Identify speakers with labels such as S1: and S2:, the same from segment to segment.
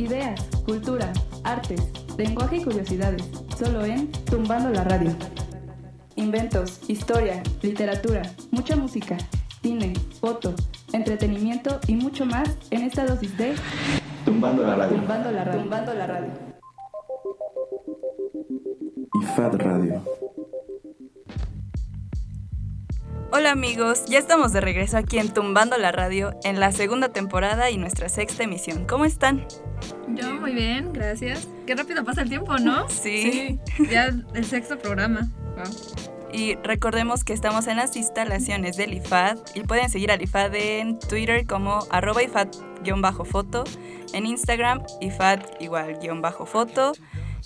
S1: Ideas, cultura, artes, lenguaje y curiosidades, solo en Tumbando la Radio. Inventos, historia, literatura, mucha música, cine, foto, entretenimiento y mucho más en esta dosis de
S2: Tumbando la radio.
S1: Tumbando la Radio. Tumbando la Radio.
S2: IFAD Radio.
S3: Hola amigos, ya estamos de regreso aquí en Tumbando la Radio en la segunda temporada y nuestra sexta emisión. ¿Cómo están?
S4: Yo muy bien, gracias. Qué rápido pasa el tiempo, ¿no?
S3: Sí.
S4: Ya el sexto programa.
S3: Y recordemos que estamos en las instalaciones del IFAD y pueden seguir al IFAD en Twitter como arroba IFAD-foto, en Instagram IFAD igual-foto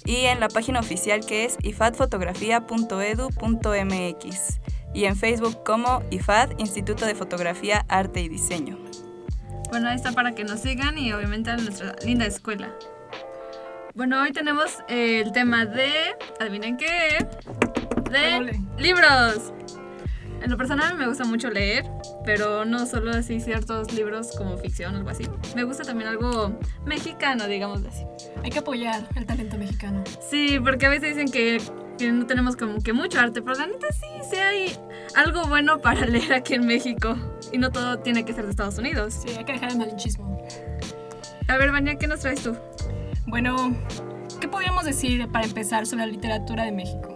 S3: y en la página oficial que es ifadfotografía.edu.mx y en Facebook como IFAD, Instituto de Fotografía, Arte y Diseño.
S4: Bueno, ahí está para que nos sigan y obviamente a nuestra linda escuela. Bueno, hoy tenemos el tema de, adivinen qué, de
S5: Ole.
S4: libros. En lo personal me gusta mucho leer, pero no solo así ciertos libros como ficción o algo así. Me gusta también algo mexicano, digamos así.
S5: Hay que apoyar el talento mexicano.
S4: Sí, porque a veces dicen que, que no tenemos como que mucho arte, pero la neta sí, sí hay algo bueno para leer aquí en México. Y no todo tiene que ser de Estados Unidos.
S5: Sí, hay que dejar el malinchismo.
S4: A ver, Vania, ¿qué nos traes tú?
S5: Bueno, ¿qué podríamos decir para empezar sobre la literatura de México?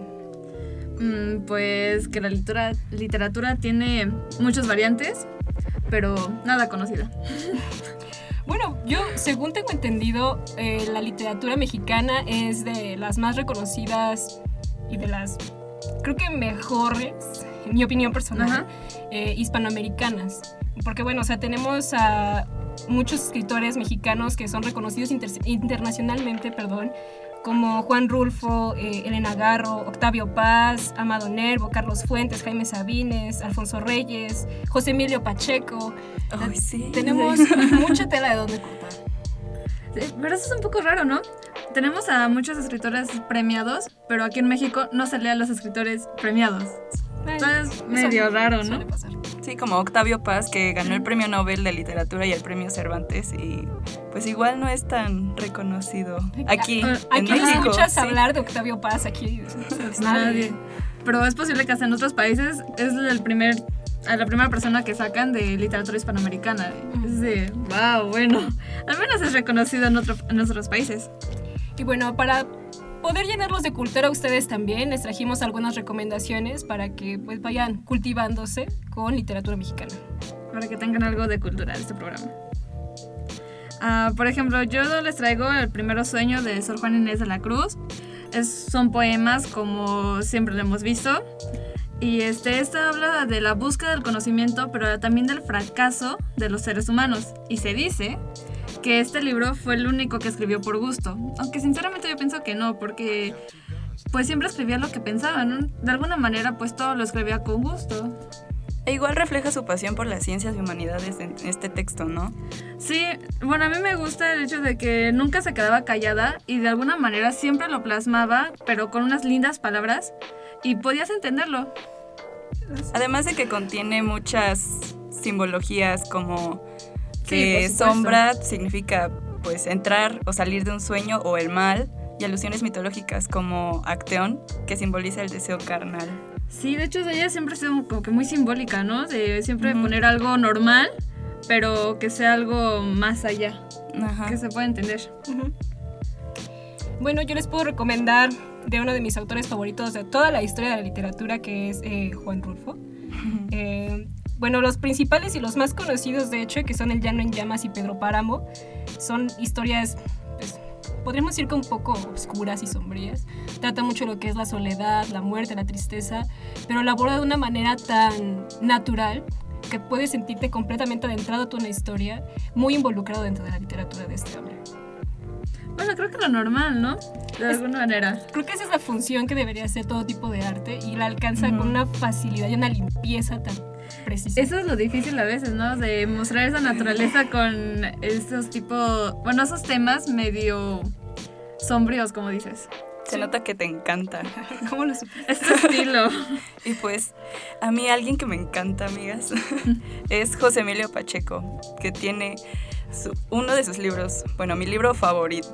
S4: Mm, pues que la literatura, literatura tiene muchas variantes, pero nada conocida.
S5: Bueno, yo, según tengo entendido, eh, la literatura mexicana es de las más reconocidas y de las, creo que mejores, en mi opinión personal, eh, hispanoamericanas. Porque, bueno, o sea, tenemos a muchos escritores mexicanos que son reconocidos inter- internacionalmente, perdón, como Juan Rulfo, eh, Elena Garro, Octavio Paz, Amado Nervo, Carlos Fuentes, Jaime Sabines, Alfonso Reyes, José Emilio Pacheco.
S3: Ay, sí.
S5: Tenemos mucha tela de donde cortar.
S4: Pero eso es un poco raro, ¿no? Tenemos a muchos escritores premiados, pero aquí en México no se lee a los escritores premiados. Entonces,
S5: Eso
S4: medio raro, ¿no?
S5: pasar.
S3: Sí, como Octavio Paz, que ganó el premio Nobel de Literatura y el premio Cervantes, y pues igual no es tan reconocido aquí
S4: Ah,
S3: en
S5: Aquí
S3: México.
S5: escuchas
S3: sí.
S5: hablar de Octavio Paz, aquí
S4: Pues Nadie. Pero es posible que hasta en otros países es el primer, a la primera persona que sacan de literatura hispanoamericana. Es de, wow, bueno. Al menos es reconocido en, otro, en otros países.
S5: Y bueno, para poder llenarlos de cultura a ustedes también, les trajimos algunas recomendaciones para que pues vayan cultivándose con literatura mexicana.
S4: Para que tengan algo de cultura de este programa. Ah, por ejemplo, yo les traigo el primero sueño de Sor Juan Inés de la Cruz. Es, son poemas como siempre lo hemos visto. Y este, habla de la búsqueda del conocimiento, pero también del fracaso de los seres humanos. Y se dice que este libro fue el único que escribió por gusto. Aunque sinceramente yo pienso que no, porque pues siempre escribía lo que pensaba, ¿no? De alguna manera pues todo lo escribía con gusto.
S3: E igual refleja su pasión por las ciencias y humanidades en este texto, ¿no?
S4: Sí, bueno, a mí me gusta el hecho de que nunca se quedaba callada y de alguna manera siempre lo plasmaba, pero con unas lindas palabras y podías entenderlo.
S3: Además de que contiene muchas simbologías como que sombra significa pues entrar o salir de un sueño o el mal y alusiones mitológicas como Acteón que simboliza el deseo carnal.
S4: Sí, de hecho ella siempre ha sido como que muy simbólica, ¿no? De siempre poner algo normal, pero que sea algo más allá,
S3: Ajá.
S4: que se pueda entender.
S5: Bueno, yo les puedo recomendar de uno de mis autores favoritos de toda la historia de la literatura, que es eh, Juan Rulfo. Eh, bueno, los principales y los más conocidos, de hecho, que son El Llano en Llamas y Pedro Páramo, son historias, podríamos decir que un poco oscuras y sombrías. Trata mucho lo que es la soledad, la muerte, la tristeza, pero lo aborda de una manera tan natural que puedes sentirte completamente adentrado en la historia, muy involucrado dentro de la literatura de este hombre.
S4: Bueno, creo que lo normal, ¿no? De alguna manera.
S5: Creo que esa es la función que debería hacer todo tipo de arte y la alcanza con una facilidad y una limpieza tan
S4: Eso es lo difícil a veces, ¿no? De mostrar esa naturaleza con esos tipos, bueno, esos temas medio sombríos, como dices.
S3: Se nota que te encanta.
S5: ¿Cómo lo supiste?
S4: Este estilo.
S3: Y pues a mí alguien que me encanta, amigas, es José Emilio Pacheco, que tiene su- uno de sus libros, bueno, mi libro favorito,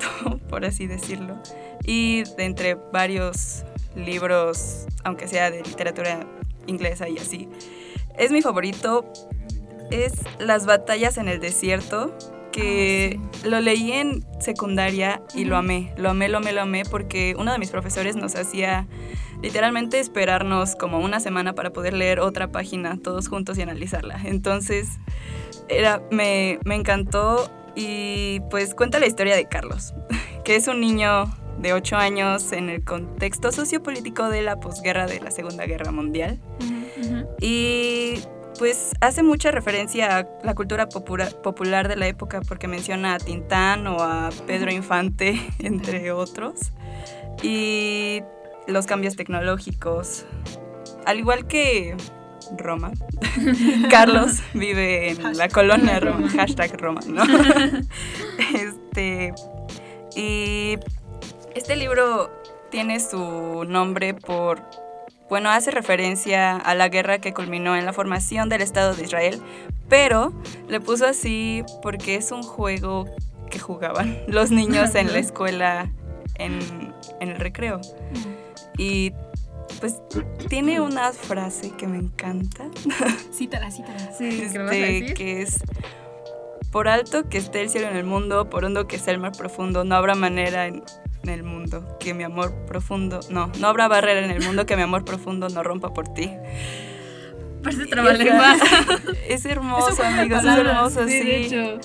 S3: por así decirlo, y de entre varios libros, aunque sea de literatura inglesa y así, es mi favorito, es Las batallas en el desierto, que lo leí en secundaria y lo amé, lo amé, lo amé, lo amé, porque uno de mis profesores nos hacía literalmente esperarnos como una semana para poder leer otra página todos juntos y analizarla. Entonces, era, me, me encantó y pues cuenta la historia de Carlos, que es un niño de 8 años en el contexto sociopolítico de la posguerra de la Segunda Guerra Mundial. Y pues hace mucha referencia a la cultura popular de la época porque menciona a Tintán o a Pedro Infante, entre otros. Y los cambios tecnológicos. Al igual que Roma, Carlos vive en la colonia Roma. hashtag Roma, ¿no? este, y este libro tiene su nombre por bueno, hace referencia a la guerra que culminó en la formación del Estado de Israel, pero le puso así porque es un juego que jugaban los niños en la escuela en, en el recreo. Y pues tiene una frase que me encanta,
S5: Cítala, cítala.
S4: Sí, ¿qué me vas a
S3: este,
S4: decir?
S3: que es, por alto que esté el cielo en el mundo, por hondo que sea el mar profundo, no habrá manera en, en el mundo que mi amor profundo, no, no habrá barrera en el mundo que mi amor profundo no rompa por ti.
S4: Parece trabalenguas.
S3: Es hermoso, amigos, es hermoso,
S4: Sí,
S3: sí.
S4: de hecho.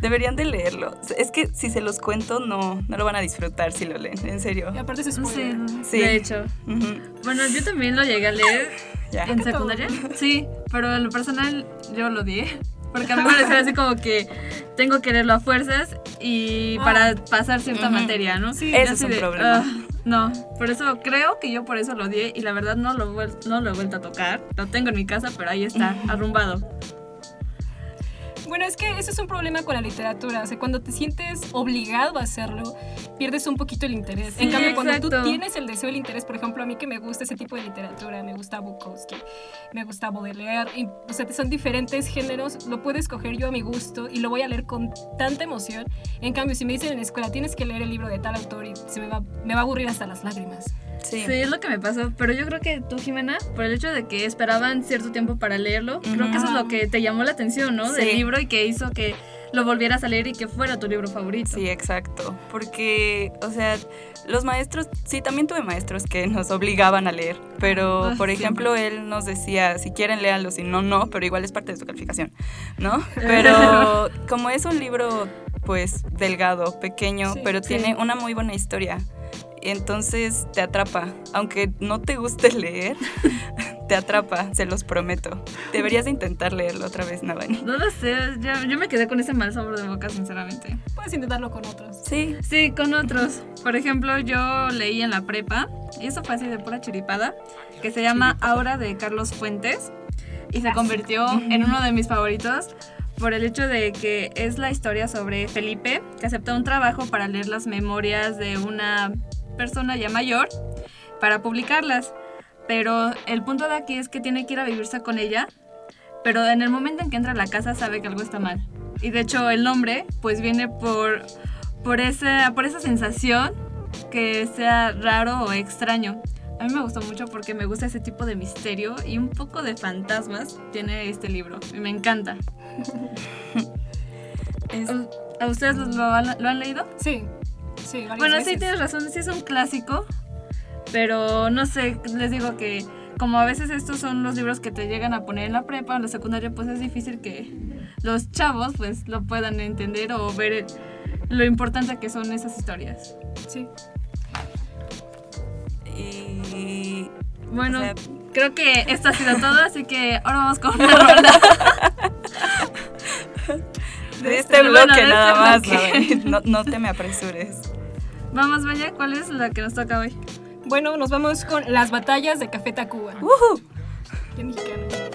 S3: Deberían de leerlo. Es que si se los cuento, no, no lo van a disfrutar si lo leen, en serio.
S5: Y aparte se
S4: Sí,
S5: spoiler.
S3: Sí.
S4: de hecho.
S3: Ujú,
S4: Bueno, yo también lo llegué a leer
S3: ya.
S4: en secundaria. Sí, pero en lo personal yo lo odié. Porque a mí me parecía así como que tengo que leerlo a fuerzas y
S5: Ah.
S4: para pasar cierta materia, ¿no?
S5: Sí,
S4: así
S3: es un problema.
S4: "Ah, no, por eso creo que yo por eso lo odié y la verdad no lo, no lo he vuelto a tocar. Lo tengo en mi casa, pero ahí está, arrumbado.
S5: Bueno, es que ese es un problema con la literatura. O sea, cuando te sientes obligado a hacerlo, pierdes un poquito el interés.
S4: Sí,
S5: en cambio, cuando
S4: exacto.
S5: tú tienes el deseo, el interés, por ejemplo, a mí que me gusta ese tipo de literatura, me gusta Bukowski, me gusta Baudelaire, y, o sea, son diferentes géneros, lo puedo escoger yo a mi gusto y lo voy a leer con tanta emoción. En cambio, si me dicen en la escuela, tienes que leer el libro de tal autor y se me va, me va a aburrir hasta las lágrimas.
S3: Sí.
S4: Sí, es lo que me pasó. Pero yo creo que tú, Jimena, por el hecho de que esperaban cierto tiempo para leerlo, creo que eso es lo que te llamó la atención, ¿no? Del
S3: Sí.
S4: Libro y que hizo que lo volvieras a leer y que fuera tu libro favorito.
S3: Sí, exacto. Porque, o sea, los maestros, sí, también tuve maestros que nos obligaban a leer, pero,
S4: Ah,
S3: por ejemplo, él nos decía, si quieren, léanlo, si no, no, pero igual es parte de su calificación, ¿no? Pero como es un libro, pues, delgado, pequeño,
S5: Sí,
S3: pero
S4: sí.
S3: tiene una muy buena historia, entonces te atrapa. Aunque no te guste leer, te atrapa, se los prometo. Deberías de intentar leerlo otra vez, Navani.
S4: No lo sé, yo, yo me quedé con ese mal sabor de boca, sinceramente.
S5: Puedes intentarlo con otros.
S3: Sí,
S4: Sí, con otros. Por ejemplo, yo leí en la prepa, y eso fue así de pura chiripada, que se llama Aura de Carlos Fuentes, y se convirtió en uno de mis favoritos por el hecho de que es la historia sobre Felipe, que acepta un trabajo para leer las memorias de una persona ya mayor para publicarlas. Pero el punto de aquí es que tiene que ir a vivirse con ella, pero en el momento en que entra a la casa sabe que algo está mal. Y de hecho el nombre pues viene por, por, esa, por esa sensación que sea raro o extraño. A mí me gustó mucho porque me gusta ese tipo de misterio y un poco de fantasmas tiene este libro. Y me encanta.
S3: es-
S4: ¿A ustedes lo, han, lo han leído?
S5: Sí, sí,
S4: Bueno, sí, tienes razón, sí es un clásico, pero no sé, les digo que como a veces estos son los libros que te llegan a poner en la prepa o en la secundaria, pues es difícil que los chavos pues lo puedan entender o ver el- lo importante que son esas historias.
S5: Sí.
S3: y
S4: Bueno,
S3: O sea-
S4: creo que esto ha sido todo, así que ahora vamos con una ronda.
S3: De este
S4: Bueno,
S3: bloque
S4: de
S3: nada
S4: este
S3: más,
S4: bloque.
S3: no, no te me apresures.
S4: Vamos, Vaya, ¿cuál es la que nos toca hoy?
S5: Bueno, nos vamos con las batallas de Café Tacuba. Qué mexicano.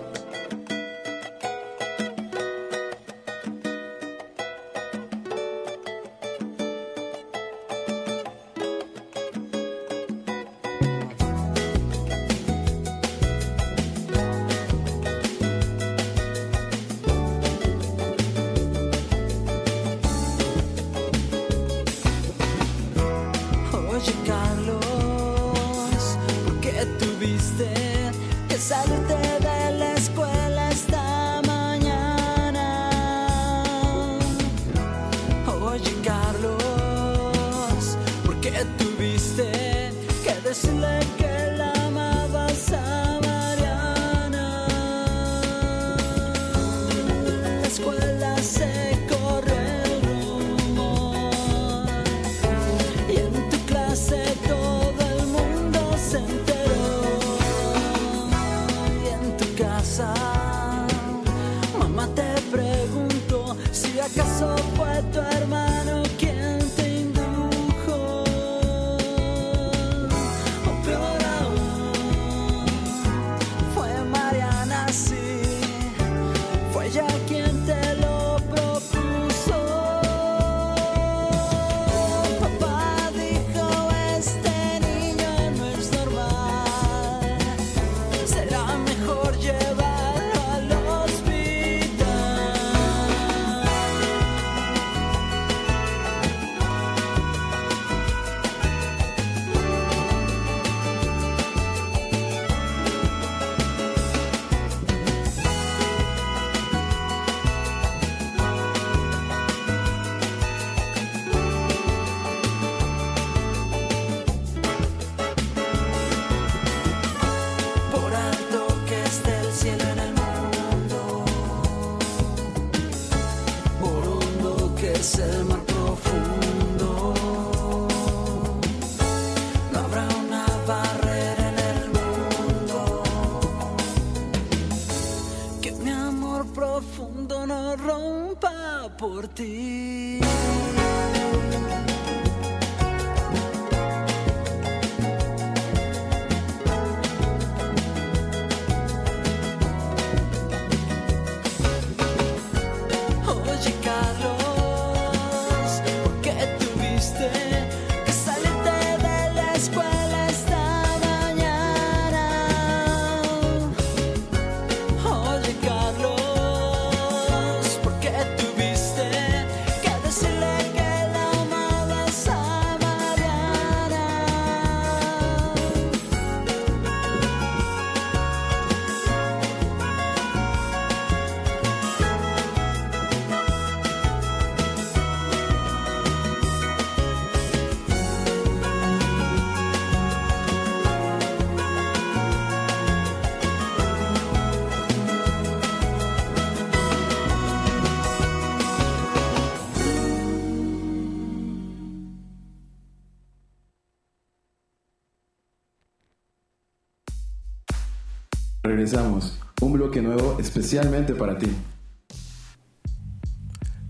S2: Un bloque nuevo especialmente para ti.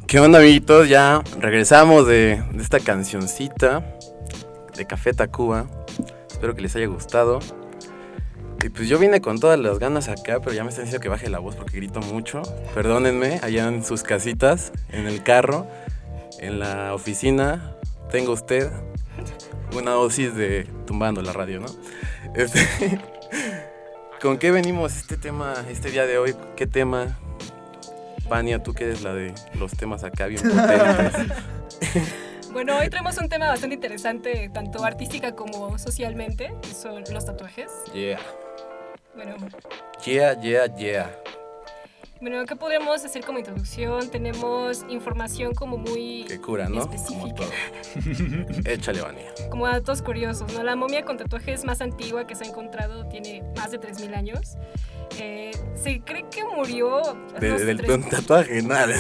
S6: ¿Qué onda, amiguitos? Ya regresamos de, de esta cancioncita de Café Tacuba. Espero que les haya gustado. Y pues yo vine con todas las ganas acá, pero ya me están diciendo que baje la voz porque grito mucho. Perdónenme, allá en sus casitas, en el carro, en la oficina, tengo usted una dosis de tumbando la radio, ¿no? Este, ¿Con qué venimos este tema, este día de hoy? ¿Qué tema? Vania, tú que eres la de los temas acá bien potentes.
S5: Bueno, hoy traemos un tema bastante interesante, tanto artística como socialmente, que son los tatuajes.
S6: Yeah.
S5: Bueno,
S6: Yeah, yeah, yeah.
S5: Bueno, ¿qué podríamos hacer como introducción? Tenemos información como muy
S6: Que cura, ¿no?
S5: Específica.
S6: Échale, Vania.
S5: como datos curiosos, ¿no? La momia con tatuajes más antigua que se ha encontrado tiene más de 3.000 años. Eh, se cree que murió
S6: De- del tatuaje, nada.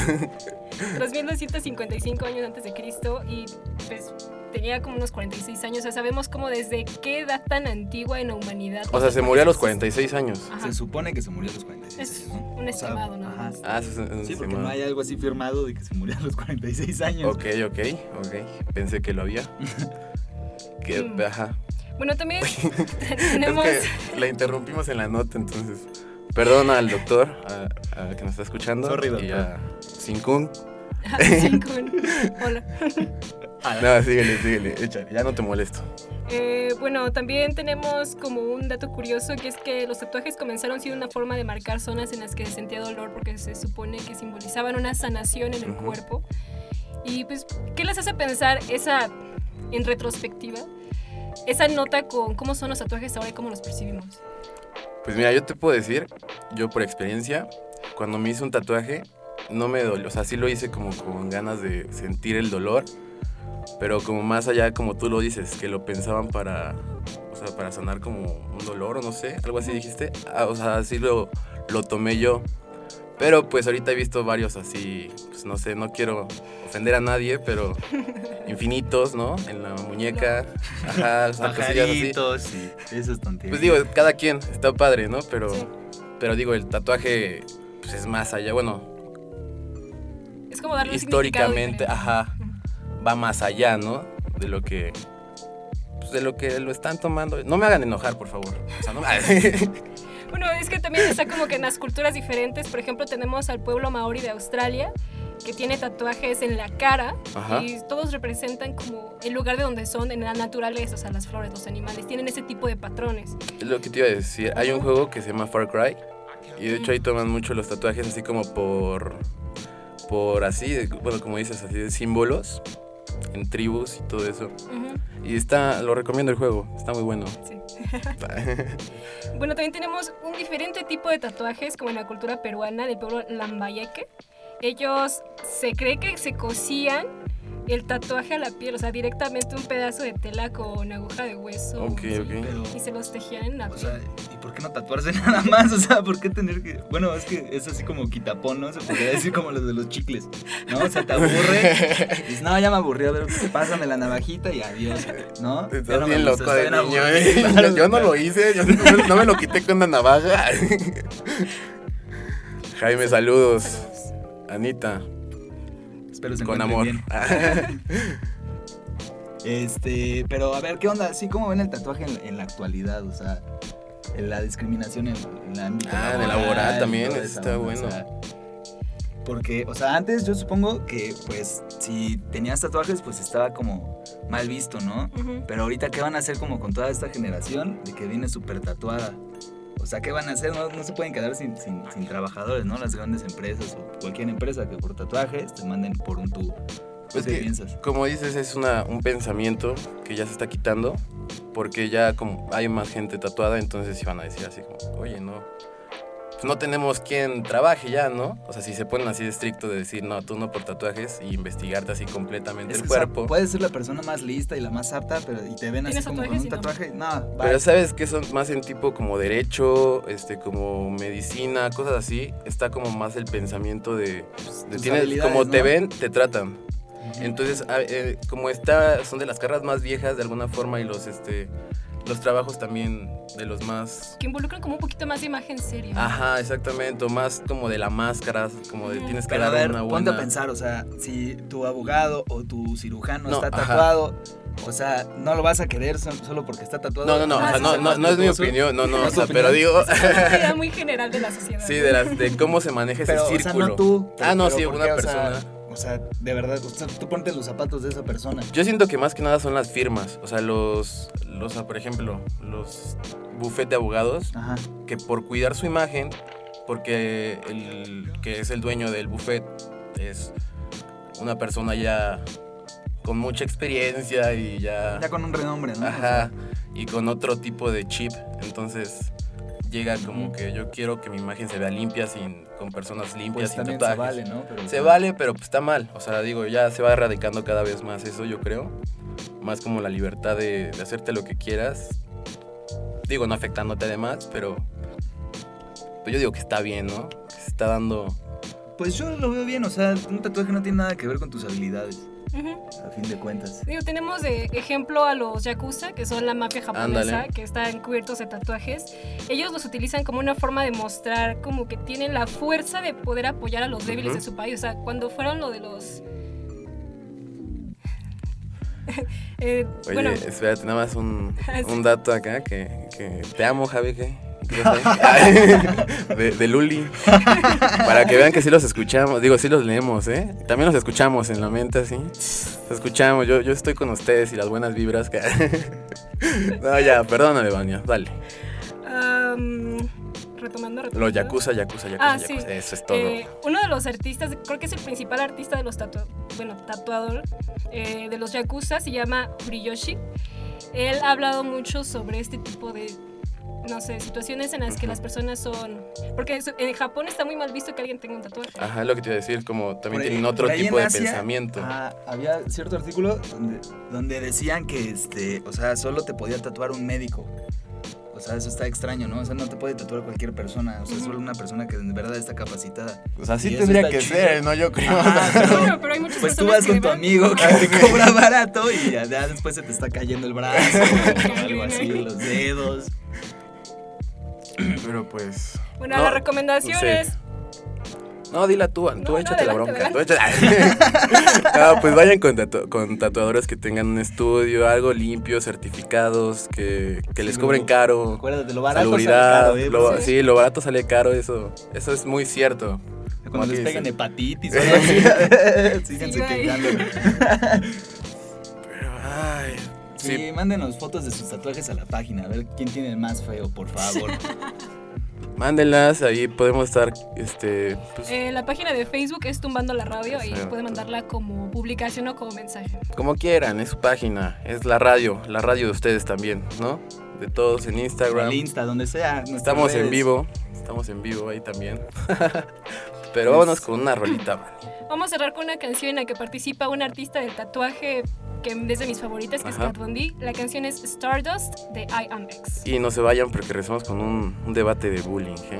S5: 3255 años antes de Cristo y pues tenía como unos 46 años. O sea, sabemos como desde qué edad tan antigua en la humanidad.
S6: O sea, se murió a los 46 años.
S5: Ajá.
S7: Se supone que se murió a los 46
S5: Es
S7: años, ¿no?
S5: un
S7: O sea,
S5: estimado, nada
S7: ajá.
S6: Ah, un
S7: Sí, porque
S6: estimado.
S7: no hay algo así firmado de que se murió a los 46 años.
S6: Ok, ok, ok. Pensé que lo había. Que,
S5: Mm.
S6: ajá.
S5: Bueno, también
S6: Es
S5: tenemos...
S6: que la interrumpimos en la nota, entonces. Perdona al doctor a, a que nos está escuchando.
S7: Sorry, doctor.
S6: Y a Sinkun.
S5: Cinco. Hola.
S6: No, síguele, síguele. Échale, ya no te molesto.
S5: Eh, bueno, también tenemos como un dato curioso que es que los tatuajes comenzaron siendo una forma de marcar zonas en las que se sentía dolor porque se supone que simbolizaban una sanación en el cuerpo. Y pues, ¿qué les hace pensar esa, en retrospectiva, esa nota con cómo son los tatuajes ahora y cómo los percibimos?
S6: Pues mira, yo te puedo decir, yo por experiencia, cuando me hice un tatuaje, no me dolió. O sea, sí lo hice como con ganas de sentir el dolor, pero como más allá, como tú lo dices, que lo pensaban para, o sea, para sanar como un dolor o no sé, algo así dijiste. Ah, o sea, así lo, lo tomé yo. Pero pues ahorita he visto varios así, pues no sé, no quiero ofender a nadie, pero infinitos, ¿no? En la muñeca, ajá, o sea, cosillas así.
S7: Pajaritos y esas tonterías.
S6: Pues digo, cada quien está padre, ¿no? Pero,
S5: Sí.
S6: pero digo, el tatuaje pues, es más allá. Bueno,
S5: Es como darle un
S6: históricamente,
S5: diferente.
S6: ajá, va más allá, ¿no? De lo que. pues, de lo que lo están tomando. No me hagan enojar, por favor. O sea, no me-
S5: Bueno, es que también está como que en las culturas diferentes. Por ejemplo, tenemos al pueblo maori de Australia que tiene tatuajes en la cara
S6: Ajá.
S5: y todos representan como el lugar de donde son, en la naturaleza, o sea, las flores, los animales. Tienen ese tipo de patrones.
S6: Es lo que te iba a decir. Hay un juego que se llama Far Cry. Y de hecho ahí toman mucho los tatuajes así como por. Por así, bueno, como dices, así de símbolos. En tribus y todo eso. Y está, lo recomiendo el juego. Está muy bueno.
S5: sí. Bueno, también tenemos un diferente tipo de tatuajes como en la cultura peruana del pueblo Lambayeque. Ellos se cree que se cosían el tatuaje a la piel, o sea, directamente un pedazo de tela con aguja de hueso.
S6: Ok,
S5: sí,
S6: ok.
S7: Pero,
S5: Y se los tejían en la
S7: o
S5: piel.
S7: sea, ¿y por qué no tatuarse nada más? O sea, ¿por qué tener que...? Bueno, es que es así como quitapón, ¿no? Se podría decir como los de los chicles, ¿no? O sea, te aburre. Dices, no, ya me aburrí, a ver, pásame la navajita y adiós, ¿no? Ya
S6: Estás
S7: me
S6: bien
S7: gusta,
S6: loco de niño. ¿eh?
S7: Claro,
S6: Yo no
S7: claro.
S6: lo hice, yo no, no me lo quité con una navaja. Jaime, saludos.
S5: Saludos.
S6: Anita,
S7: Espero se
S6: con amor.
S7: bien. Este, pero a ver, ¿qué onda? ¿Sí cómo ven el tatuaje en, en la actualidad? O sea, en la discriminación en, en el ámbito
S6: Ah, laboral
S7: y
S6: también, está
S7: onda, o
S6: bueno.
S7: sea, porque, o sea, antes yo supongo que, pues, si tenías tatuajes, pues estaba como mal visto, ¿no? Pero ahorita, ¿qué van a hacer como con toda esta generación de que viene súper tatuada? O sea, ¿qué van a hacer? No, no se pueden quedar sin, sin, sin trabajadores, ¿no? Las grandes empresas o cualquier empresa que por tatuajes te manden por un tubo.
S6: Pues
S7: ¿Qué
S6: que,
S7: piensas?
S6: como dices, es una, un pensamiento que ya se está quitando, porque ya como hay más gente tatuada, entonces iban a decir así como, oye, no, no tenemos quien trabaje ya, ¿no? O sea, si se ponen así de estricto de decir, no, tú no por tatuajes y investigarte así completamente
S7: Es
S6: el
S7: que, o sea,
S6: cuerpo.
S7: puedes ser la persona más lista y la más apta, pero y te ven así
S5: ¿Tienes
S7: como con
S5: tatuajes
S7: un
S5: y no?
S7: tatuaje. No,
S6: Pero sabes que son más en tipo como derecho, este, como medicina, cosas así. Está como más el pensamiento de, pues, tienes, como te ven, te tratan. Entonces, eh, como está, son de las carreras más viejas de alguna forma y los, este, los trabajos también de los más...
S5: Que involucran como un poquito más de imagen seria.
S6: Ajá, exactamente, o más como de la máscara, como de tienes que
S7: Pero a
S6: dar
S7: ver,
S6: una
S7: ponte
S6: buena...
S7: a pensar, o sea, si tu abogado o tu cirujano
S6: No,
S7: está
S6: ajá.
S7: tatuado, o sea, no lo vas a querer so- solo porque está tatuado.
S6: No, no, no, o
S5: Ah,
S6: sea, no,
S5: sí,
S6: no, no es mi opinión, no, no,
S7: ¿No
S6: o
S7: es tu
S6: sea, pero digo...
S5: Es una idea muy general de la sociedad.
S6: Sí, de, las, de cómo se maneja ese
S7: Pero, o sea,
S6: círculo.
S7: no tú.
S6: Ah, no,
S7: pero
S6: sí,
S7: ¿por
S6: una
S7: qué? O sea,
S6: persona.
S7: O sea, de verdad, o sea, tú ponte los zapatos de esa persona.
S6: Yo siento que más que nada son las firmas, o sea, los, los por ejemplo, los buffet de abogados
S7: Ajá.
S6: que por cuidar su imagen, porque el que es el dueño del buffet es una persona ya con mucha experiencia y ya,
S7: Ya con un renombre, ¿no?
S6: Ajá, y con otro tipo de chip, entonces llega como que yo quiero que mi imagen se vea limpia sin con personas limpias
S7: pues
S6: sin
S7: también se vale, ¿no? Pero,
S6: Se
S7: sea,
S6: vale, pero pues está mal. O sea, digo, ya se va erradicando cada vez más eso, yo creo. Más como la libertad de, de hacerte lo que quieras. Digo, no afectándote además, pero. Pues yo digo que está bien, ¿no? Que se está dando.
S7: Pues yo lo veo bien, o sea, un tatuaje no tiene nada que ver con tus habilidades, A fin de cuentas.
S5: Digo, tenemos de ejemplo a los yakuza, que son la mafia japonesa,
S6: Ándale.
S5: que están cubiertos de tatuajes. Ellos los utilizan como una forma de mostrar como que tienen la fuerza de poder apoyar a los débiles de su país. O sea, cuando fueron lo de los... Eh,
S6: Oye,
S5: bueno,
S6: espérate, nada más un, un dato acá que, que te amo, Javi, ¿qué? De, de Luli. Para que vean que sí los escuchamos. Digo, sí los leemos, ¿eh? También los escuchamos en la mente, así. Los escuchamos. Yo, yo estoy con ustedes y las buenas vibras. que- no, ya, perdóname, Vania. Dale.
S5: retomando, retomando.
S6: Los Yakuza, Yakuza, Yakuza,
S5: Ah, sí.
S6: Yakuza. Eso es todo.
S5: Eh, uno de los artistas, creo que es el principal artista de los tatua bueno, tatuador eh, de los Yakuza, se llama Furiyoshi. Él ha hablado mucho sobre este tipo de, no sé, situaciones en las que las personas son... Porque en Japón está muy mal visto que alguien tenga un tatuaje.
S6: Ajá, es lo que te iba a decir. Como también
S7: ahí-
S6: tienen otro tipo de
S7: Asia,
S6: pensamiento.
S7: ah, había cierto artículo donde, donde decían que, este, o sea, solo te podía tatuar un médico. O sea, eso está extraño, ¿no? O sea, no te puede tatuar cualquier persona. O sea, solo una persona que de verdad está capacitada.
S6: Así
S7: y eso
S6: tendría que
S7: chido.
S6: ser, ¿no? Yo creo.
S7: Ajá, pero-
S5: Bueno, pero hay muchas
S7: Pues tú vas con tu amigo que te cobra barato y ya, ya después se te está cayendo el brazo o algo así, los dedos.
S6: Pero pues.
S5: Bueno,
S6: no,
S5: la recomendación
S6: sí.
S5: es...
S6: No, dila tú, tú
S5: no,
S6: échate la
S5: adelante,
S6: bronca. tú échate- no, pues vayan con, tatu- con tatuadores que tengan un estudio, algo limpio, certificados, que, que les
S7: Sí,
S6: cobren caro.
S7: Acuérdate, lo barato sale caro, ¿eh?
S6: lo-
S7: Pues,
S6: sí, lo barato sale caro, eso, eso es muy cierto.
S7: Cuando les pegan hepatitis o algo así, síganse quejando.
S6: Pero, ay,
S7: Sí,
S6: sí,
S7: mándenos fotos de sus tatuajes a la página, a ver quién tiene el más feo, por favor.
S6: mándenlas, ahí podemos estar, este, pues,
S5: eh, la página de Facebook es Tumbando la Radio y pueden mandarla como publicación o como mensaje.
S6: como quieran, es su página, es la radio, la radio de ustedes también, ¿no? De todos en Instagram.
S7: El Insta, donde sea.
S6: Estamos en vivo, estamos en vivo ahí también.
S2: Pero pues, vámonos con una rolita, man.
S5: Vamos a cerrar con una canción en la que participa un artista del tatuaje que es de mis favoritas, que es Kat Von D. La canción es Stardust de I Am X.
S2: Y no se vayan porque regresamos con un, un debate de bullying, ¿eh?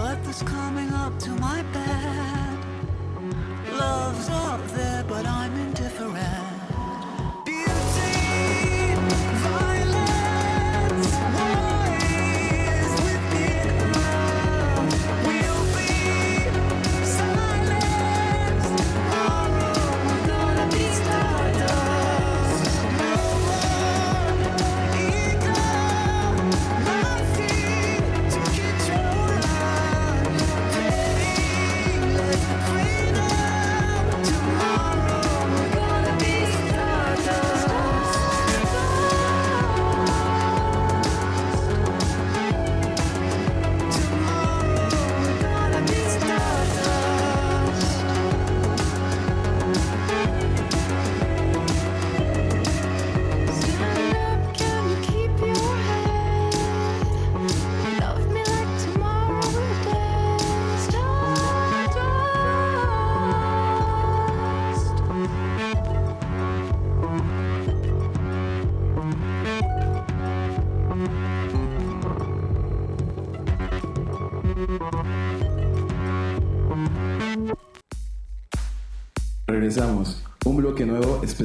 S8: What is coming up to my bed? Love's up there, but I'm
S9: in.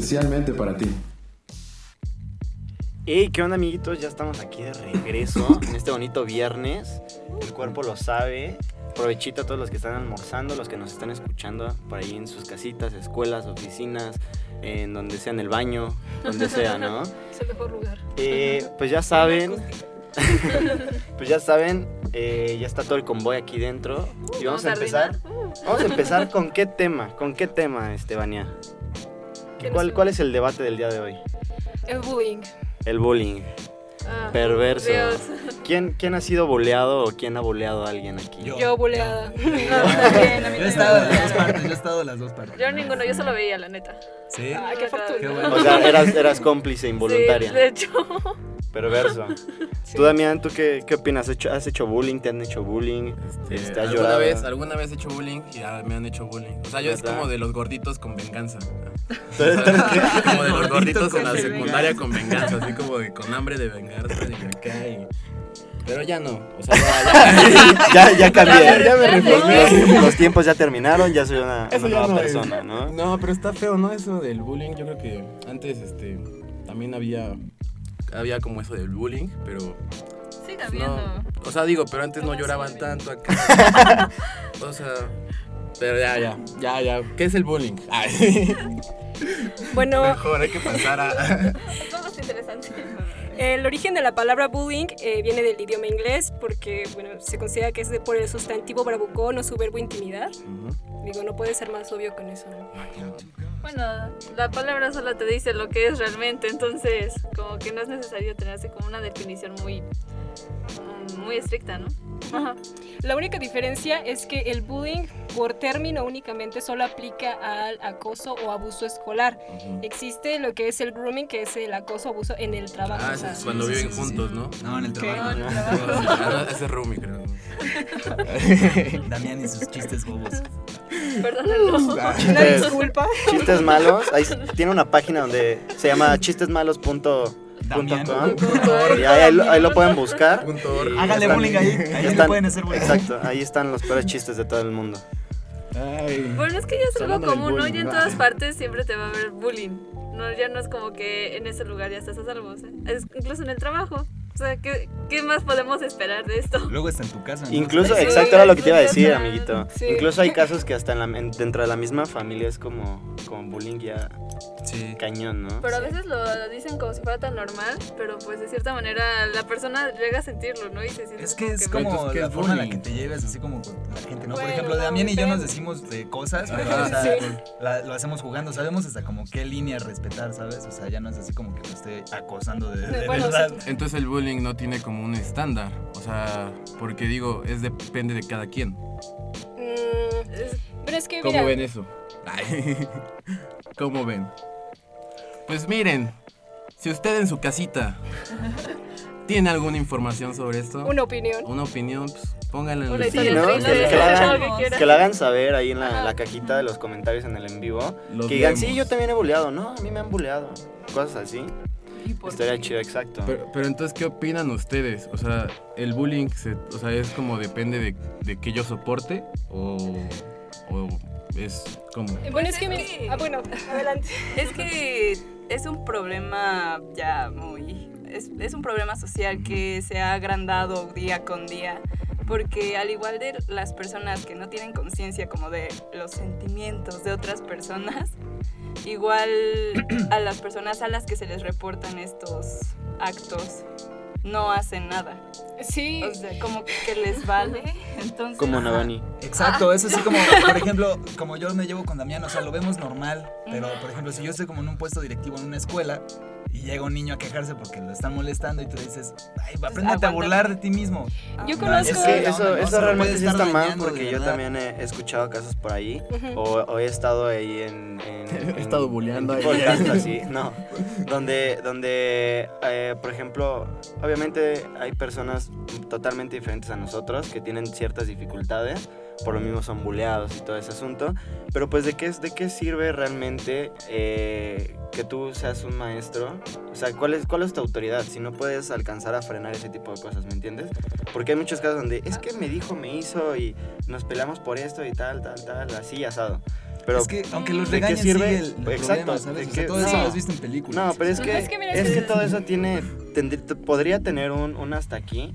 S9: especialmente para ti.
S10: Hey, ¿qué onda, amiguitos? Ya estamos aquí de regreso en este bonito viernes. El cuerpo lo sabe. Provechito a todos los que están almorzando, los que nos están escuchando por ahí en sus casitas, escuelas, oficinas, en donde sea, en el baño, donde sea, ¿no?
S5: Es el mejor lugar.
S10: Eh, pues ya saben. pues ya saben, eh, ya está todo el convoy aquí dentro. Y vamos, a empezar. Vamos a empezar con qué tema, con qué tema, Estebania.
S5: ¿Qué
S10: ¿Cuál, ¿Cuál es el debate del día de hoy?
S5: El bullying.
S10: El bullying.
S4: Ah,
S10: Perverso.
S4: Dios.
S10: ¿Quién, ¿Quién ha sido boleado o quién ha boleado a alguien aquí?
S7: Yo.
S5: Yo buleada.
S4: No, también, a mí
S7: Yo he estado de las dos partes, yo he estado de las dos partes.
S4: Yo ninguno, yo solo veía, la neta.
S7: Sí.
S5: Ay, qué fortuna.
S7: Qué bueno.
S10: O sea, eras, eras cómplice involuntaria.
S4: Sí, de hecho.
S10: Perverso. Tú, Damián, ¿tú qué, qué opinas? ¿Has hecho, ¿Has hecho bullying? ¿Te han hecho bullying?
S6: Este,
S10: Este, ¿Has
S6: ¿alguna,
S10: llorado?
S6: vez, alguna vez he hecho bullying y ya me han hecho bullying. O sea, yo es como de los gorditos con venganza. Como de los gorditos en la secundaria con venganza, así como de con hambre de vengarse de acá y- Pero ya no, o sea, ya,
S10: ya, ya cambié.
S6: Ya, ya me reformé.
S10: Los, los tiempos ya terminaron, ya soy una, una
S6: ya
S10: nueva
S6: no es.
S10: persona, ¿no?
S6: No, pero está feo, ¿no? Eso del bullying, yo creo que antes este también había había como eso del bullying, pero
S4: Siga
S6: no,
S4: viendo.
S6: o sea, digo, pero antes no lloraban tanto acá. O sea, pero ya, ya, ya, ya. ¿Qué es el bullying? Ay,
S5: Bueno,
S6: mejor hay que pasar a
S4: Todo más interesante.
S5: el origen de la palabra bullying eh, viene del idioma inglés porque, bueno, se considera que es de- por el sustantivo bravucón o su verbo intimidar. Digo, no puede ser más obvio con eso. ¿no?
S4: Bueno, la palabra solo te dice lo que es realmente, entonces como que no es necesario tener así como una definición muy, muy estricta, ¿no? Ajá.
S5: La única diferencia es que el bullying por término únicamente solo aplica al acoso o abuso escolar. Existe lo que es el grooming, que es el acoso o abuso en el trabajo.
S6: Ah,
S5: o sea,
S6: eso es cuando viven juntos, ¿no?
S7: No, en el
S5: ¿Qué?
S7: trabajo.
S6: Ah, Ese es Rumi, creo.
S7: Damián y sus chistes bobos.
S4: Perdónenlo.
S5: Una
S10: Chistes,
S5: disculpa.
S10: chistes malos. Ahí tiene una página donde se llama chistesmalos.com. Y ahí, ahí lo, pueden buscar.
S7: Hágale bullying ahí. Ahí
S10: están-
S7: pueden hacer bullying.
S10: Exacto, ahí están los peores chistes de todo el mundo.
S6: Ay.
S4: Bueno, es que ya es algo común, ¿no? Ya en todas partes siempre te va a haber bullying. No, ya no es como que en ese lugar ya estás a salvo, sea, es incluso en el trabajo. O sea, ¿qué, qué más podemos esperar de esto?
S7: Luego está en tu casa. ¿no?
S10: Incluso,
S4: Sí,
S10: exacto, era lo que te iba a decir, amiguito.
S5: Sí.
S10: Incluso hay casos que hasta en la- en- dentro de la misma familia es como, como bullying ya
S7: Sí.
S10: cañón, ¿no?
S4: Pero a veces lo dicen como si fuera tan normal, pero pues de cierta manera la persona llega a sentirlo, ¿no? Y se siente
S7: Es que es como
S6: entonces, ¿qué
S7: la forma en la que te lleves así como con la gente, ¿no? Por
S5: Bueno,
S7: ejemplo,
S5: no,
S7: Damián y yo nos decimos de cosas, pero o sea,
S5: Sí.
S7: la- lo hacemos jugando. Sabemos hasta como qué línea respetar, ¿sabes? O sea, ya no es así como que lo esté acosando de, de
S5: Bueno,
S7: verdad.
S5: sí.
S6: Entonces el bullying no tiene como un estándar, o sea, porque digo, es depende de cada quien.
S5: Mm,
S4: Es-
S5: pero es que,
S6: ¿Cómo
S5: mira,
S6: ven eso? Ay, ¿Cómo ven? Pues miren, si usted en su casita tiene alguna información sobre esto,
S5: una opinión.
S6: una opinión, pues pónganla en
S10: Sí, Que,
S4: todo
S10: hagan,
S4: que
S10: hagan saber ahí en la, la cajita de los comentarios en el en vivo.
S6: Los
S10: que digan, sí, yo también he buleado. No, a mí me han buleado. Cosas así. Estaría chido, exacto.
S6: Pero, pero entonces, ¿qué opinan ustedes? O sea, el bullying, se- o sea, es como depende de, de que yo soporte o, o es como...
S5: Bueno,
S3: Pues
S5: es que,
S3: es que-
S5: Ah, bueno, adelante.
S3: Es que es un problema ya muy... Es, es un problema social que se ha agrandado día con día, porque al igual de las personas que no tienen conciencia como de los sentimientos de otras personas, igual a las personas a las que se les reportan estos actos no hacen nada.
S5: Sí.
S3: O sea, como que les vale. Entonces,
S10: Como Navani.
S7: Exacto, es así como, por ejemplo, como yo me llevo con Damián, o sea, lo vemos normal, pero por ejemplo, si yo estoy como en un puesto directivo en una escuela y llega un niño a quejarse porque lo están molestando y tú dices, ay, apréndete a
S3: aguanta.
S7: burlar de ti mismo.
S5: Yo
S7: No,
S5: conozco.
S10: Es que
S7: la
S10: eso, eso realmente sí está mal porque yo también he, escuchado casos por ahí
S5: Ujú.
S10: o, o he estado ahí en... en-
S6: He estado bulleando ahí.
S10: podcast así, no. Donde, donde eh, por ejemplo, obviamente hay personas totalmente diferentes a nosotros que tienen ciertas dificultades, por lo mismo son bulleados y todo ese asunto, pero pues de qué, es- de qué sirve realmente eh, que tú seas un maestro, o sea, ¿cuál es, ¿cuál es tu autoridad si no puedes alcanzar a frenar ese tipo de cosas, ¿me entiendes? Porque hay muchos casos donde es que me dijo, me hizo y nos peleamos por esto y tal, tal, tal, así asado. Pero
S7: es que aunque los
S10: ¿de qué
S7: regañen
S10: sirve?
S7: sigue el, el
S10: Exacto,
S7: problema, ¿sabes?
S10: ¿de
S7: O sea,
S10: qué-
S7: todo eso
S10: no.
S7: lo has visto en películas.
S10: No, pero es
S11: No,
S10: que,
S11: es que mira,
S10: es que todo eso tiene, tendrí- t- podría tener un, un hasta aquí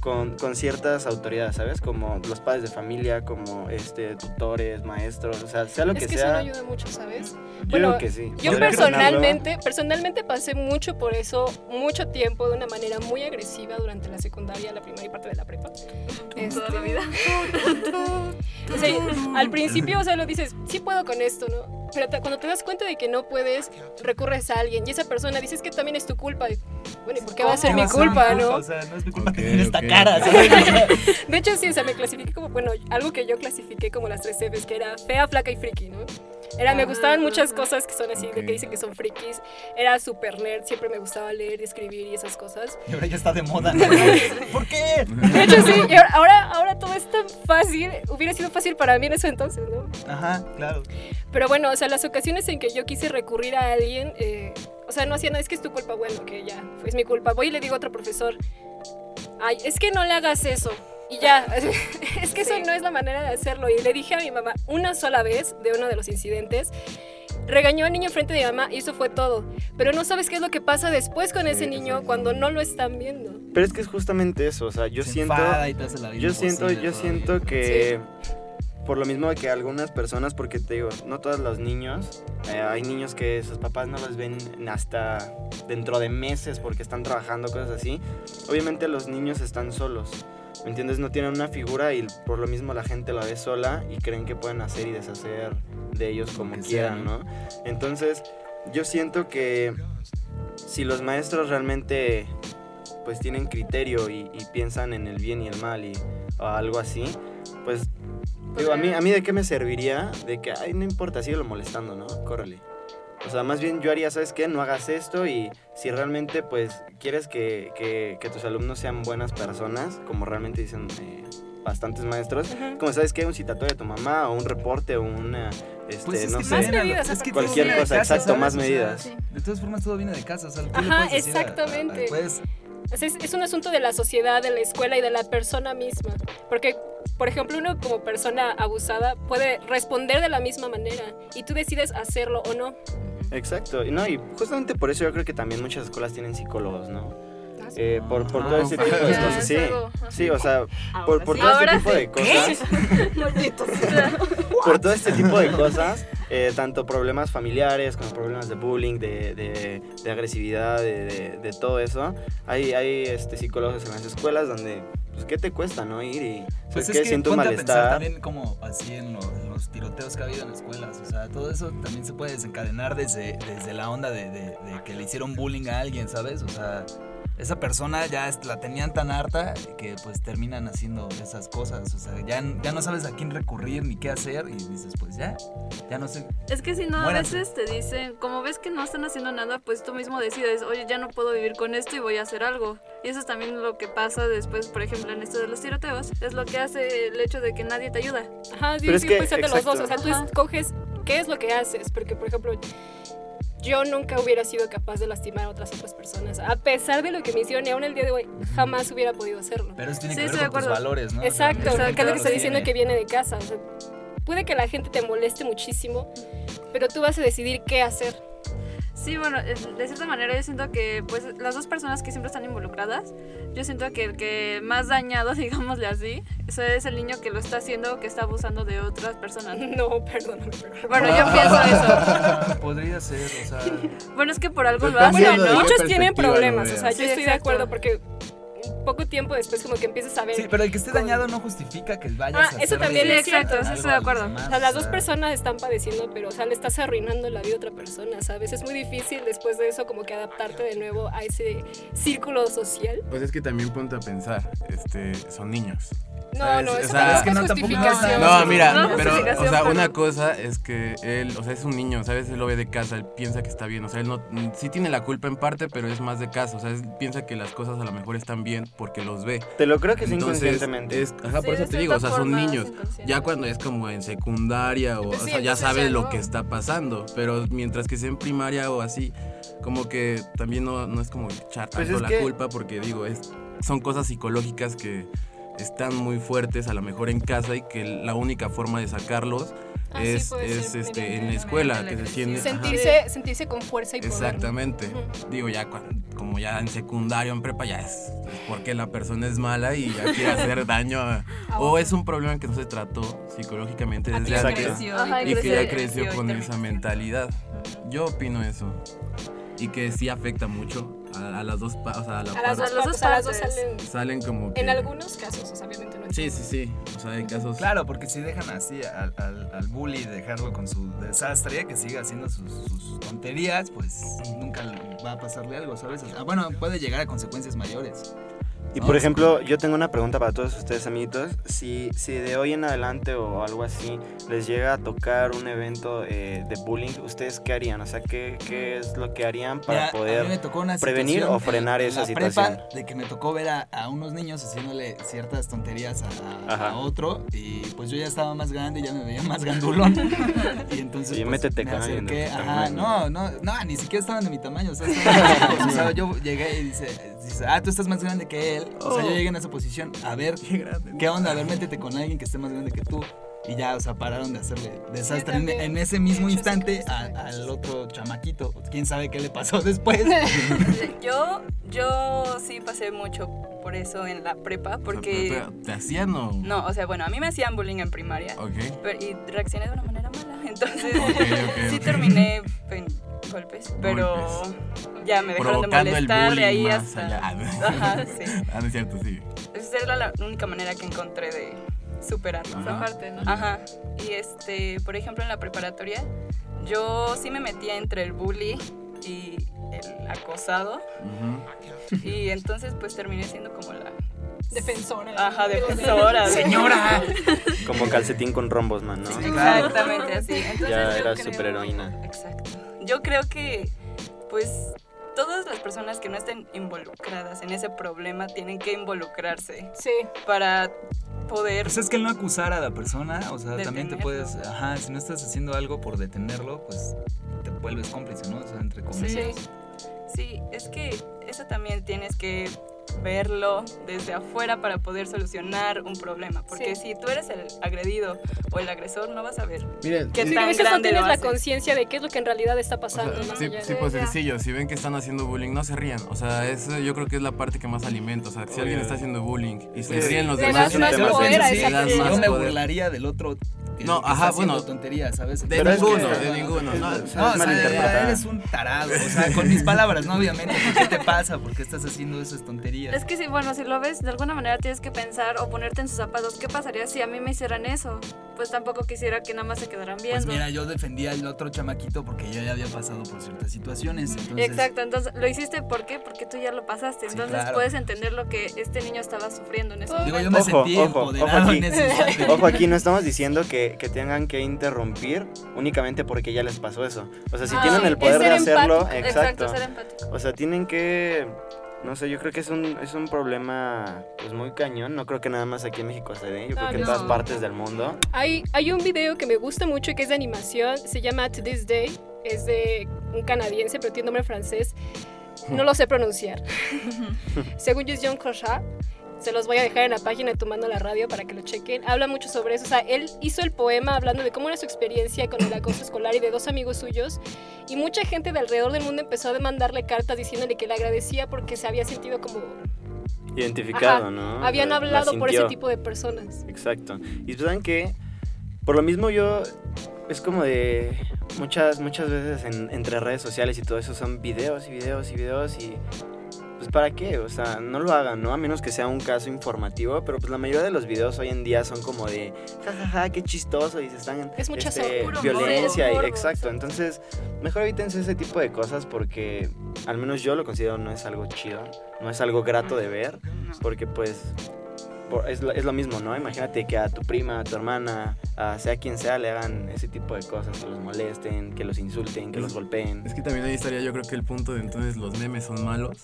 S10: con, con ciertas autoridades, ¿sabes? Como los padres de familia, como este tutores, maestros, o sea, sea lo
S5: Es
S10: que,
S5: que eso no
S10: sea.
S5: ayuda mucho, ¿sabes?
S10: Yo
S5: bueno,
S10: creo que sí.
S5: Yo personalmente, personalmente pasé mucho por eso, mucho tiempo, de una manera muy agresiva durante la secundaria, la primaria y parte de la prepa. Este,
S4: Toda la vida.
S5: o sea, al principio, o sea, lo dices, sí puedo con esto, ¿no? Pero te- cuando te das cuenta de que no puedes, recurres a alguien y esa persona dices que también es tu culpa. Y, Bueno, ¿y por qué va a ser mi culpa, no?
S7: O sea, no es mi culpa
S6: Ok,
S7: tener esta
S6: ok.
S7: cara, ¿sabes?
S5: De hecho, sí, o sea, me clasifiqué como, bueno, algo que yo clasifiqué como las tres Fs, que era fea, flaca y friki, ¿no? Era, me gustaban muchas cosas que son así, de
S6: Ok.
S5: que dicen que son frikis. Era super nerd, siempre me gustaba leer y escribir y esas cosas.
S7: Y ahora ya está de moda. ¿no? ¿Por qué?
S5: De hecho, sí, y ahora, ahora, todo es tan fácil. Hubiera sido fácil para mí en ese entonces, ¿no?
S7: Ajá, claro.
S5: Pero bueno, o sea, las ocasiones en que yo quise recurrir a alguien, eh, o sea, no hacía nada, es que es tu culpa, bueno, que ya, es mi culpa. Voy y le digo a otro profesor, ay, es que no le hagas eso. Y ya, es que eso no es la manera de hacerlo. Y le dije a mi mamá una sola vez de uno de los incidentes. Regañó al niño frente de mi mamá y eso fue todo. Pero no sabes qué es lo que pasa después con ese niño cuando no lo están viendo.
S10: Pero es que es justamente eso, o sea, yo
S7: Se
S10: siento...
S7: y te hace la vida
S10: Yo siento, yo
S7: todavía.
S10: siento que por lo mismo que algunas personas, porque te digo, no todos los niños, eh, hay niños que sus papás no los ven hasta dentro de meses porque están trabajando, cosas así. Obviamente los niños están solos, ¿me entiendes? No tienen una figura y por lo mismo la gente la ve sola y creen que pueden hacer y deshacer de ellos como
S7: que sea,
S10: quieran,
S7: ¿no?
S10: ¿no? Entonces, yo siento que si los maestros realmente pues tienen criterio y, y piensan en el bien y el mal y o algo así, pues digo, a mí, a mí de qué me serviría de que, ay, no importa, síguelo molestando, ¿no? Córrele. O sea, más bien yo haría, ¿sabes qué? No hagas esto y si realmente pues quieres que, que- que tus alumnos sean buenas personas, como realmente dicen eh, bastantes maestros, como sabes qué, un citatorio de tu mamá o un reporte o una, este,
S7: Pues es
S10: no
S7: que
S10: sé,
S7: a lo-
S5: medidas,
S7: es que
S10: cualquier cosa,
S7: casa,
S10: exacto,
S7: ¿sabes?
S10: más medidas.
S7: De todas formas, todo viene de casa. O sea, ¿qué le
S5: Ajá,
S7: puedes decir a- a- a-
S5: exactamente.
S7: puedes-
S5: O sea, es, es un asunto de la sociedad, de la escuela y de la persona misma. Porque, por ejemplo, uno como persona abusada puede responder de la misma manera y tú decides hacerlo o no.
S10: Exacto, no, y justamente por eso yo creo que también muchas escuelas tienen psicólogos, ¿no? Eh, por, por
S7: Ah,
S10: todo ese tipo de cosas, sí. Sí, o sea, por, por todo este tipo de cosas. por todo este tipo de cosas, eh, tanto problemas familiares como problemas de bullying, de, de- de agresividad, de, de- de todo eso, hay, hay este, psicólogos en las escuelas donde, pues, ¿qué te cuesta, no? Ir y,
S7: Pues
S10: ¿sabes
S7: es
S10: qué?
S7: que
S10: Siento un
S7: ponte a pensar
S10: malestar.
S7: también como así en, lo- en los tiroteos que ha habido en escuelas. O sea, todo eso también se puede desencadenar desde, desde la onda de, de- de que le hicieron bullying a alguien, ¿sabes? O sea, esa persona ya es- la tenían tan harta que pues terminan haciendo esas cosas. O sea, ya, ya no sabes a quién recurrir ni qué hacer y dices, pues ya, ya no sé.
S4: Es que si no, a veces te dicen, como ves que no están haciendo nada, pues tú mismo decides, oye, ya no puedo vivir con esto y voy a hacer algo. Y eso es también lo que pasa después, por ejemplo, en esto de los tiroteos. Es lo que hace el hecho de que nadie te ayuda.
S5: Ajá, sí,
S10: Pero es
S5: sí,
S10: que,
S5: puede ser de los dos. O sea,
S10: exacto.
S5: tú escoges qué es lo que haces. Porque, por ejemplo, yo nunca hubiera sido capaz de lastimar a otras otras personas. A pesar de lo que me hicieron, y aún el día de hoy, jamás hubiera podido hacerlo.
S7: Pero eso tiene
S4: Sí,
S7: que ver con tus valores, ¿no?
S5: Exacto, o sea,
S7: gente
S5: que es lo que está diciendo
S7: tiene.
S5: que viene de casa. O sea, puede que la gente te moleste muchísimo, pero tú vas a decidir qué hacer.
S4: Sí, bueno, eh, de cierta manera yo siento que pues las dos personas que siempre están involucradas, yo siento que el que más dañado, digámosle así, eso es el niño que lo está haciendo o que está abusando de otras personas.
S5: No, perdóname, perdóname.
S4: Bueno, yo pienso eso.
S7: Podría ser, o sea.
S4: Bueno, es que por algo lo hacen, ¿no?
S5: muchos tienen problemas, o sea, yo
S4: Sí,
S5: estoy de acuerdo porque poco tiempo después como que empiezas a ver...
S7: Sí, pero el que esté
S5: con-
S7: dañado no justifica que vayas
S5: Ah,
S7: a
S5: eso también es
S4: cierto,
S7: a
S4: estoy de acuerdo.
S7: demás,
S5: O sea, las dos personas están padeciendo, pero, o sea, le estás arruinando la vida a otra persona, ¿sabes? Es muy difícil después de eso como que adaptarte de nuevo a ese círculo social.
S6: Pues es que también ponte a pensar, este, son niños.
S5: No, no,
S6: O
S5: eso
S6: sea,
S5: tampoco
S6: es que
S7: no, tampoco
S5: justificación.
S7: no,
S6: No, mira,
S4: No,
S6: pero, o sea, una cosa es que él, o sea, es un niño, ¿sabes? Él lo ve de casa, él piensa que está bien, o sea, él no, sí tiene la culpa en parte, pero es más de casa, o sea, él piensa que las cosas a lo mejor están bien porque los ve.
S10: Te lo creo que es
S6: Entonces,
S10: inconscientemente.
S6: es, ajá,
S4: Sí,
S6: por eso te digo, o sea, son niños. Ya cuando es como en secundaria o,
S5: Pues
S6: o
S5: sí,
S6: sea, ya
S5: ya
S6: lo
S5: no.
S6: que está pasando, pero mientras que sea en primaria o así, como que también no, no es como echar
S10: Pues
S6: tanto
S10: es
S6: la
S10: que-
S6: culpa porque digo, es, son cosas psicológicas que están muy fuertes a lo mejor en casa y que la única forma de sacarlos
S12: Ah,
S6: es,
S12: puede
S6: es
S12: ser
S6: este, en la
S12: la
S6: escuela que se siente... ajá.
S12: Sentirse, sentirse con fuerza y poder. ¿no?
S6: Exactamente.
S12: Ujú.
S6: Digo, ya como ya en secundario, en prepa, ya es, es porque la persona es mala y ya quiere hacer daño. a- o es un problema que no se trató psicológicamente desde antes
S4: Ajá,
S6: y que ya creció con
S3: y
S6: esa mentalidad. Yo opino eso. Y que sí afecta mucho a, a las dos, o sea, a la
S12: A las dos,
S4: dos
S12: a las dos
S4: partes.
S12: salen.
S6: Salen como que...
S12: En algunos casos, o sea, obviamente no
S6: Sí, sí, sí. O sea, hay casos...
S7: Claro, porque si dejan así al, al, al bully, dejarlo con su desastre, que siga haciendo sus, sus tonterías, pues nunca va a pasarle algo, ¿sabes? O sea, bueno, puede llegar a consecuencias mayores.
S10: Y por ejemplo, yo tengo una pregunta para todos ustedes, amiguitos. Si, si de hoy en adelante o algo así les llega a tocar un evento eh, de bullying, ¿ustedes qué harían? O sea, ¿qué, qué es lo que harían para
S7: Mira,
S10: poder prevenir o frenar
S7: en- en
S10: esa
S7: la
S10: situación?
S7: prepa de que me tocó ver a, a unos niños haciéndole ciertas tonterías a, a- otro y pues yo ya estaba más grande, ya me veía más grandulón y entonces
S10: Oye,
S7: pues,
S10: métete
S7: me acerqué, ajá, no, no, no, ni siquiera estaban de mi tamaño, o sea, estaban o sea, yo llegué y dice, ah, tú estás más grande que él, o sea, yo llegué en esa posición, a ver,
S6: Qué grande.
S7: ¿qué onda? A ver, métete con alguien que esté más grande que tú. Y ya, o sea, pararon de hacerle desastre en, ese mismo
S12: hecho
S7: instante a- al otro chamaquito. ¿Quién sabe qué le pasó después?
S3: Yo, yo sí pasé mucho por eso en la prepa, porque...
S6: Pero, ¿Te hacían o...?
S3: No, o sea, bueno, a mí me hacían bullying en primaria.
S6: Ok.
S3: pero- y reaccioné de una manera mala. Entonces, sí terminé en golpes, pero ya me dejaron de
S6: Provocando
S3: molestar de ahí hasta.
S6: allá.
S3: Ajá, sí.
S6: Ah, no es cierto, sí.
S3: Esa era la única manera que encontré de superarlo.
S6: Ajá.
S3: ¿no?
S4: Aparte, ¿no?
S3: Ajá. Y este, por ejemplo, en la preparatoria, yo sí me metía entre el bully y el acosado.
S6: Ujú.
S3: Y entonces, pues terminé siendo como la.
S12: Defensora.
S3: Ajá, defensora. de-
S7: ¡Señora!
S10: Como calcetín con rombos, man, ¿no?
S3: Exactamente así. Entonces,
S10: Ya era
S3: creo-
S10: superheroína.
S3: Exacto. Yo creo que, pues, todas las personas que no estén involucradas en ese problema tienen que involucrarse
S12: Sí.
S3: para poder.
S7: Pues es que el no acusar a la persona, o sea, también te puedes, ajá, si no estás haciendo algo por detenerlo, pues te vuelves cómplice, ¿no? O sea, entre comillas.
S3: Sí. Sí, es que eso también tienes que verlo desde afuera para poder solucionar un problema. Porque
S12: Sí.
S3: si tú eres el agredido o el agresor, no vas a ver
S6: Miren,
S3: qué
S12: Sí,
S3: tan
S12: a veces no
S3: grande
S12: tienes la conciencia de qué es lo que en realidad está
S6: O
S12: pasando.
S6: sea,
S12: más
S6: sí, sí, pues sencillo, si ven que están haciendo bullying, no se rían. O sea, eso yo creo que es la parte que más alimenta. O sea, si alguien está haciendo bullying y se
S10: Sí.
S6: ríen los demás,
S12: más
S6: tema
S12: poder a esa
S6: más
S7: Yo me
S6: poder.
S7: burlaría del otro. que-
S6: No,
S7: que
S6: ajá,
S7: está haciendo
S6: bueno.
S7: tonterías, ¿sabes?
S6: De
S10: Pero es que-
S6: ninguno, de ninguno. No,
S7: No,
S10: es
S7: o sea, eres un tarado, o sea, con mis palabras, ¿no? Obviamente, ¿qué te pasa? ¿Por qué estás haciendo esas tonterías?
S4: Es que sí, bueno, si lo ves, de alguna manera tienes que pensar o ponerte en sus zapatos. ¿Qué pasaría si a mí me hicieran eso? Pues tampoco quisiera que nada más se quedaran viendo.
S7: Pues mira, yo defendía al otro chamaquito porque yo ya había pasado por ciertas situaciones. Entonces,
S4: Exacto, entonces lo hiciste ¿por qué? Porque tú ya lo pasaste.
S7: Sí,
S4: Entonces
S7: claro.
S4: puedes entender lo que este niño estaba sufriendo en ese
S7: Digo,
S4: momento.
S7: yo me
S10: Ojo,
S7: sentí
S10: ojo,
S7: empoderado
S10: ojo aquí.
S7: en ese instante.
S10: Ojo, aquí no estamos diciendo que, que tengan que interrumpir únicamente porque ya les pasó eso. O sea, si
S12: Ah,
S10: tienen el poder de hacerlo,
S12: empático.
S10: exacto.
S4: ser empático.
S10: O sea, tienen que. No sé, yo creo que es un, es un problema pues muy cañón. No creo que nada más aquí en México se dé. Yo creo
S12: Ah,
S10: que en todas partes del mundo.
S12: Hay, hay un video que me gusta mucho que es de animación, se llama To This Day, es de un canadiense, pero tiene nombre francés. No lo sé pronunciar. Según yo es John Crochat. Se los voy a dejar en la página de Tomando la Radio para que lo chequen. Habla mucho sobre eso. O sea, él hizo el poema hablando de cómo era su experiencia con el acoso escolar y de dos amigos suyos. Y mucha gente de alrededor del mundo empezó a demandarle cartas diciéndole que le agradecía porque se había sentido como...
S10: Identificado,
S12: Ajá,
S10: ¿no?
S12: Habían
S10: La- la
S12: hablado por ese tipo de personas.
S10: Exacto. Y saben que por lo mismo yo es como de muchas muchas veces en- entre redes sociales y todo eso son videos y videos y videos y pues para qué, o sea, no lo hagan, ¿no? A menos que sea un caso informativo, pero pues la mayoría de los videos hoy en día son como de jajaja, qué chistoso y se están
S12: Es mucha
S10: este, violencia
S12: morbo,
S10: y
S12: morbo,
S10: exacto,
S12: sí.
S10: entonces mejor evítense ese tipo de cosas porque al menos yo lo considero no es algo chido, no es algo grato de ver, porque pues por- es, lo, es lo mismo, ¿no? Imagínate que a tu prima, a tu hermana, a sea quien sea, le hagan ese tipo de cosas, que los molesten, que los insulten, que
S6: Es-
S10: los golpeen.
S6: Es que también ahí estaría yo creo que el punto de entonces los memes son malos.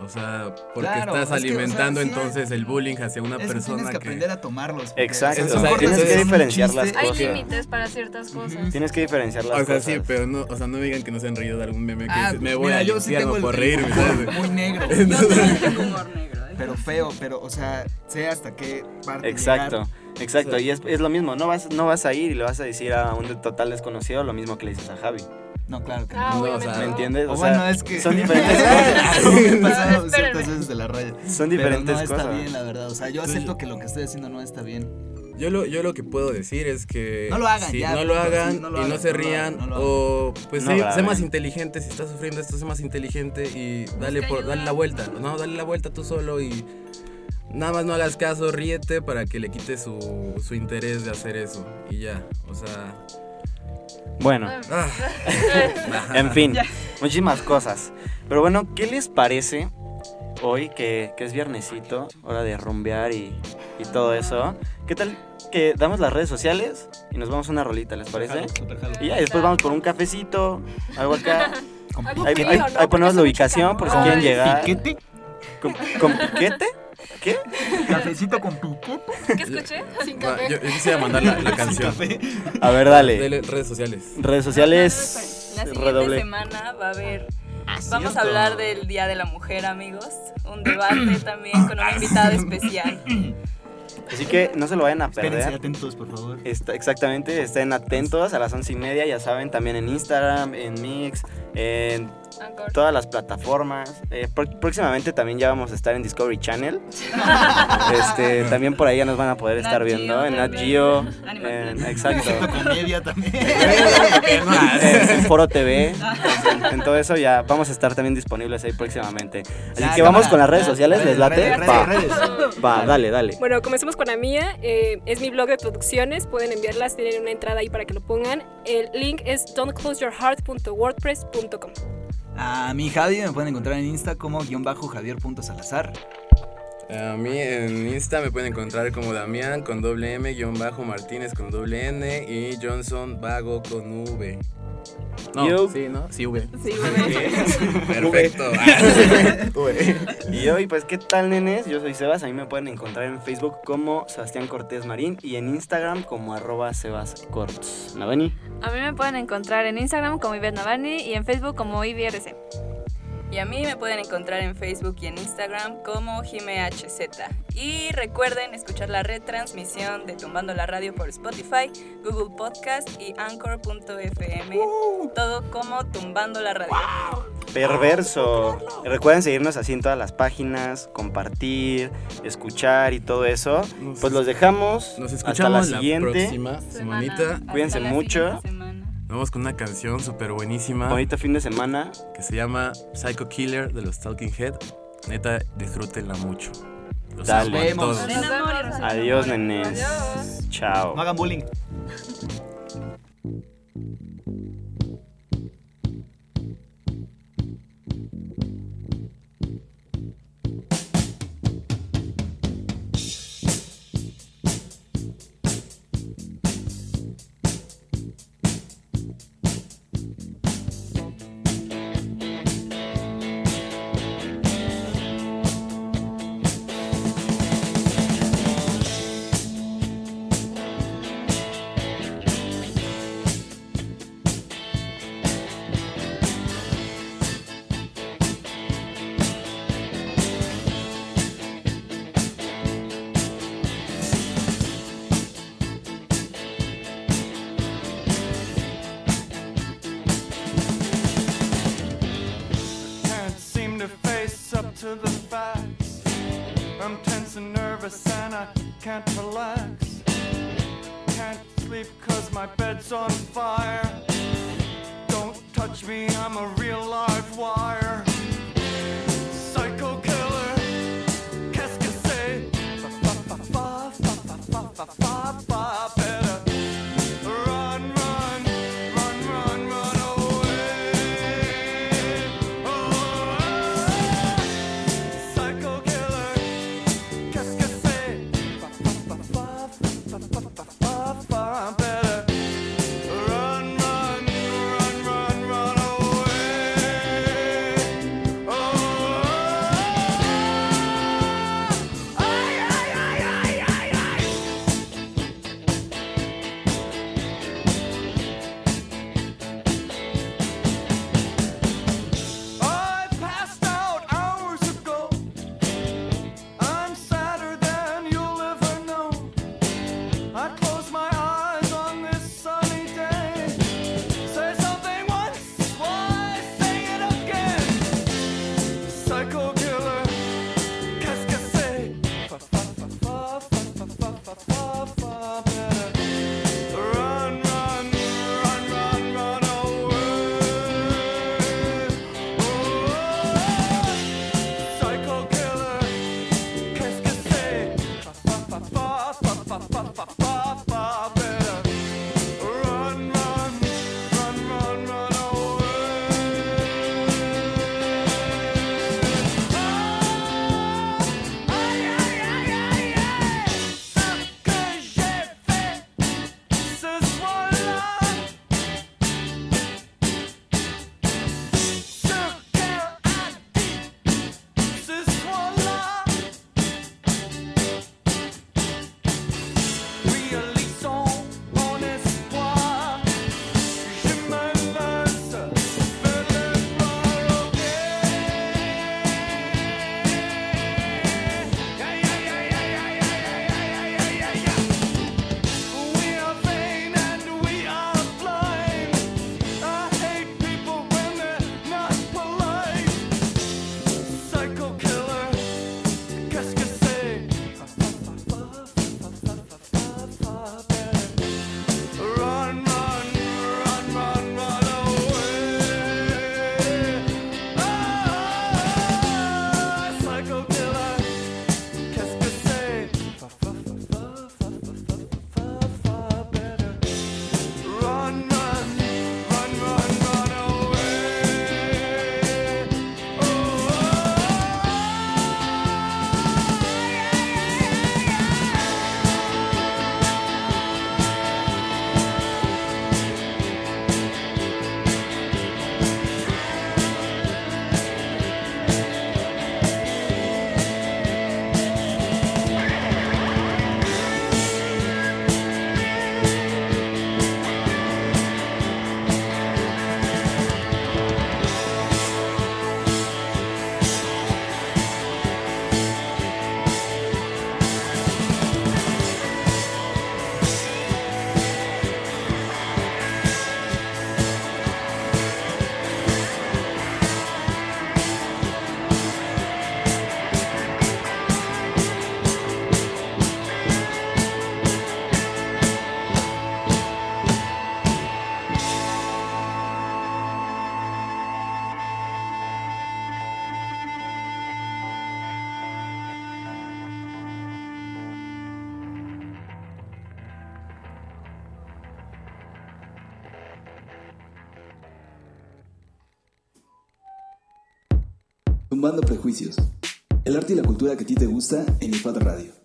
S6: O sea, porque
S7: Claro,
S6: estás
S7: es que, o sea,
S6: alimentando entonces el bullying hacia una
S7: Es que
S6: persona
S7: tienes que aprender a tomarlos. porque,
S10: Exacto,
S6: o sea, tienes que
S10: diferenciar las
S7: chiste.
S4: Hay
S10: cosas.
S4: límites para ciertas cosas.
S10: Tienes que diferenciar las
S6: O sea,
S10: cosas.
S6: sí, pero no, o sea, no digan que no se han reído de algún meme que
S7: Ah,
S6: dice, me voy
S7: mira,
S6: al
S7: yo sí tengo
S6: por
S7: el
S6: reírme.
S7: Muy negro.
S3: Tengo humor negro.
S7: pero feo, pero, o sea, sé hasta qué parte
S10: Exacto.
S7: llegar.
S10: Exacto, y es, es lo mismo, no vas, no vas a ir y le vas a decir a un total desconocido lo mismo que le dices a Javi.
S7: No, claro que
S12: Ah,
S7: no.
S6: No,
S12: obviamente.
S6: o sea,
S10: ¿Me
S12: no.
S10: entiendes?
S7: O
S10: O sea,
S7: bueno, es que
S10: son diferentes
S7: Me he pasado ciertas veces de la raya.
S10: Son diferentes
S7: no está
S10: cosas.
S7: bien, la verdad. O sea, yo acepto que lo que estoy haciendo no está bien.
S6: Yo lo, yo lo que puedo decir es que
S7: No lo hagan,
S6: si
S7: ya,
S6: no lo
S7: punto,
S6: hagan
S7: sí, no lo
S6: y no
S7: hagan,
S6: se
S7: no lo
S6: rían
S7: no lo
S6: o pues
S10: No
S6: sí, sé más inteligente, si estás sufriendo esto, sé más inteligente y dale por dale la vuelta, no, dale la vuelta tú solo y nada más no hagas caso, ríete para que le quite su, su interés de hacer eso y ya, o sea,
S10: Bueno,
S6: ah,
S10: en fin, muchísimas cosas. Pero bueno, ¿qué les parece hoy que, que es viernesito, hora de rumbear y, y todo eso? ¿Qué tal que damos las redes sociales y nos vamos a una rolita, ¿les parece? Y ya después vamos por un cafecito, algo acá. Ahí, ponemos la ubicación por si quieren llegar.
S7: ¿Piquete?
S10: ¿Con, con piquete? ¿Qué?
S7: ¿Cafecito con piquete?
S12: ¿Qué escuché? Sin café.
S6: yo, yo quisiera mandar la, la canción.
S7: Café.
S10: A ver, dale.
S6: Dele redes sociales.
S10: Redes sociales.
S3: La siguiente
S10: Redoble.
S3: semana va a haber.
S7: Ah,
S3: Vamos a hablar del Día de la Mujer, amigos. Un debate también con una invitada especial.
S10: Así que no se lo vayan a
S7: Espérense
S10: perder.
S7: atentos, por favor.
S10: Está- exactamente, estén atentos a las once y media, ya saben, también en Instagram, en Mix, en
S3: Anchor.
S10: todas las plataformas. Eh, pró- próximamente también ya vamos a estar en Discovery Channel. este, también por ahí ya nos van a poder estar
S3: Nat
S10: viendo
S3: Geo
S10: en Nat. Geo.
S3: Animal
S10: en- exacto.
S7: Comedia también.
S10: en, Foro TV, en, en todo eso ya vamos a estar también disponibles ahí próximamente. Así
S7: Ya,
S10: que vamos
S7: cámara.
S10: con las redes sociales, ¿les late?
S7: Redes,
S10: Va,
S7: redes, redes.
S10: va, dale, dale.
S12: Bueno, comencemos con la mía. Eh, es mi blog de producciones. Pueden enviarlas, tienen una entrada ahí para que lo pongan. El link es don'tcloseyourheart.wordpress.com.
S7: A mi Javi me pueden encontrar en Insta como guion bajo javier.salazar.
S6: A mí en Insta me pueden encontrar como Damián con doble M, guion bajo Martínez con doble N y Johnson Vago con V. No,
S10: Yo-
S6: sí, ¿no? Sí, V.
S3: Sí, güey.
S6: Perfecto.
S10: Y hoy, pues, ¿qué tal, nenes? Yo soy Sebas. A mí me pueden encontrar en Facebook como Sebastián Cortés Marín y en Instagram como arroba sebascorts. ¿Navani?
S4: A mí me pueden encontrar en Instagram como Ivette Navani y en Facebook como IBRC.
S3: Y a mí me pueden encontrar en Facebook y en Instagram como JimeHZ. Y recuerden escuchar la retransmisión de Tumbando la Radio por Spotify, Google Podcast y Anchor.fm. Todo como Tumbando la Radio.
S10: Perverso. Recuerden seguirnos así en todas las páginas, compartir, escuchar y todo eso.
S6: Nos-
S10: Pues los dejamos.
S6: Nos
S10: Hasta
S6: escuchamos
S10: la
S6: la,
S10: siguiente.
S6: próxima semanita.
S10: Cuídense
S3: Hasta la
S10: mucho.
S3: Semana.
S6: Vamos con una canción súper buenísima
S10: Bonito fin de semana.
S6: que se llama Psycho Killer de los Talking Head. Neta, disfrútenla mucho. Los
S10: Dale.
S7: Vemos.
S10: Adiós, nenes. Chao.
S7: No hagan bullying.
S13: Can't relax. Can't sleep cause my bed's on fire.
S7: Prejuicios. El arte y la cultura que a ti te gusta en IFAD Radio.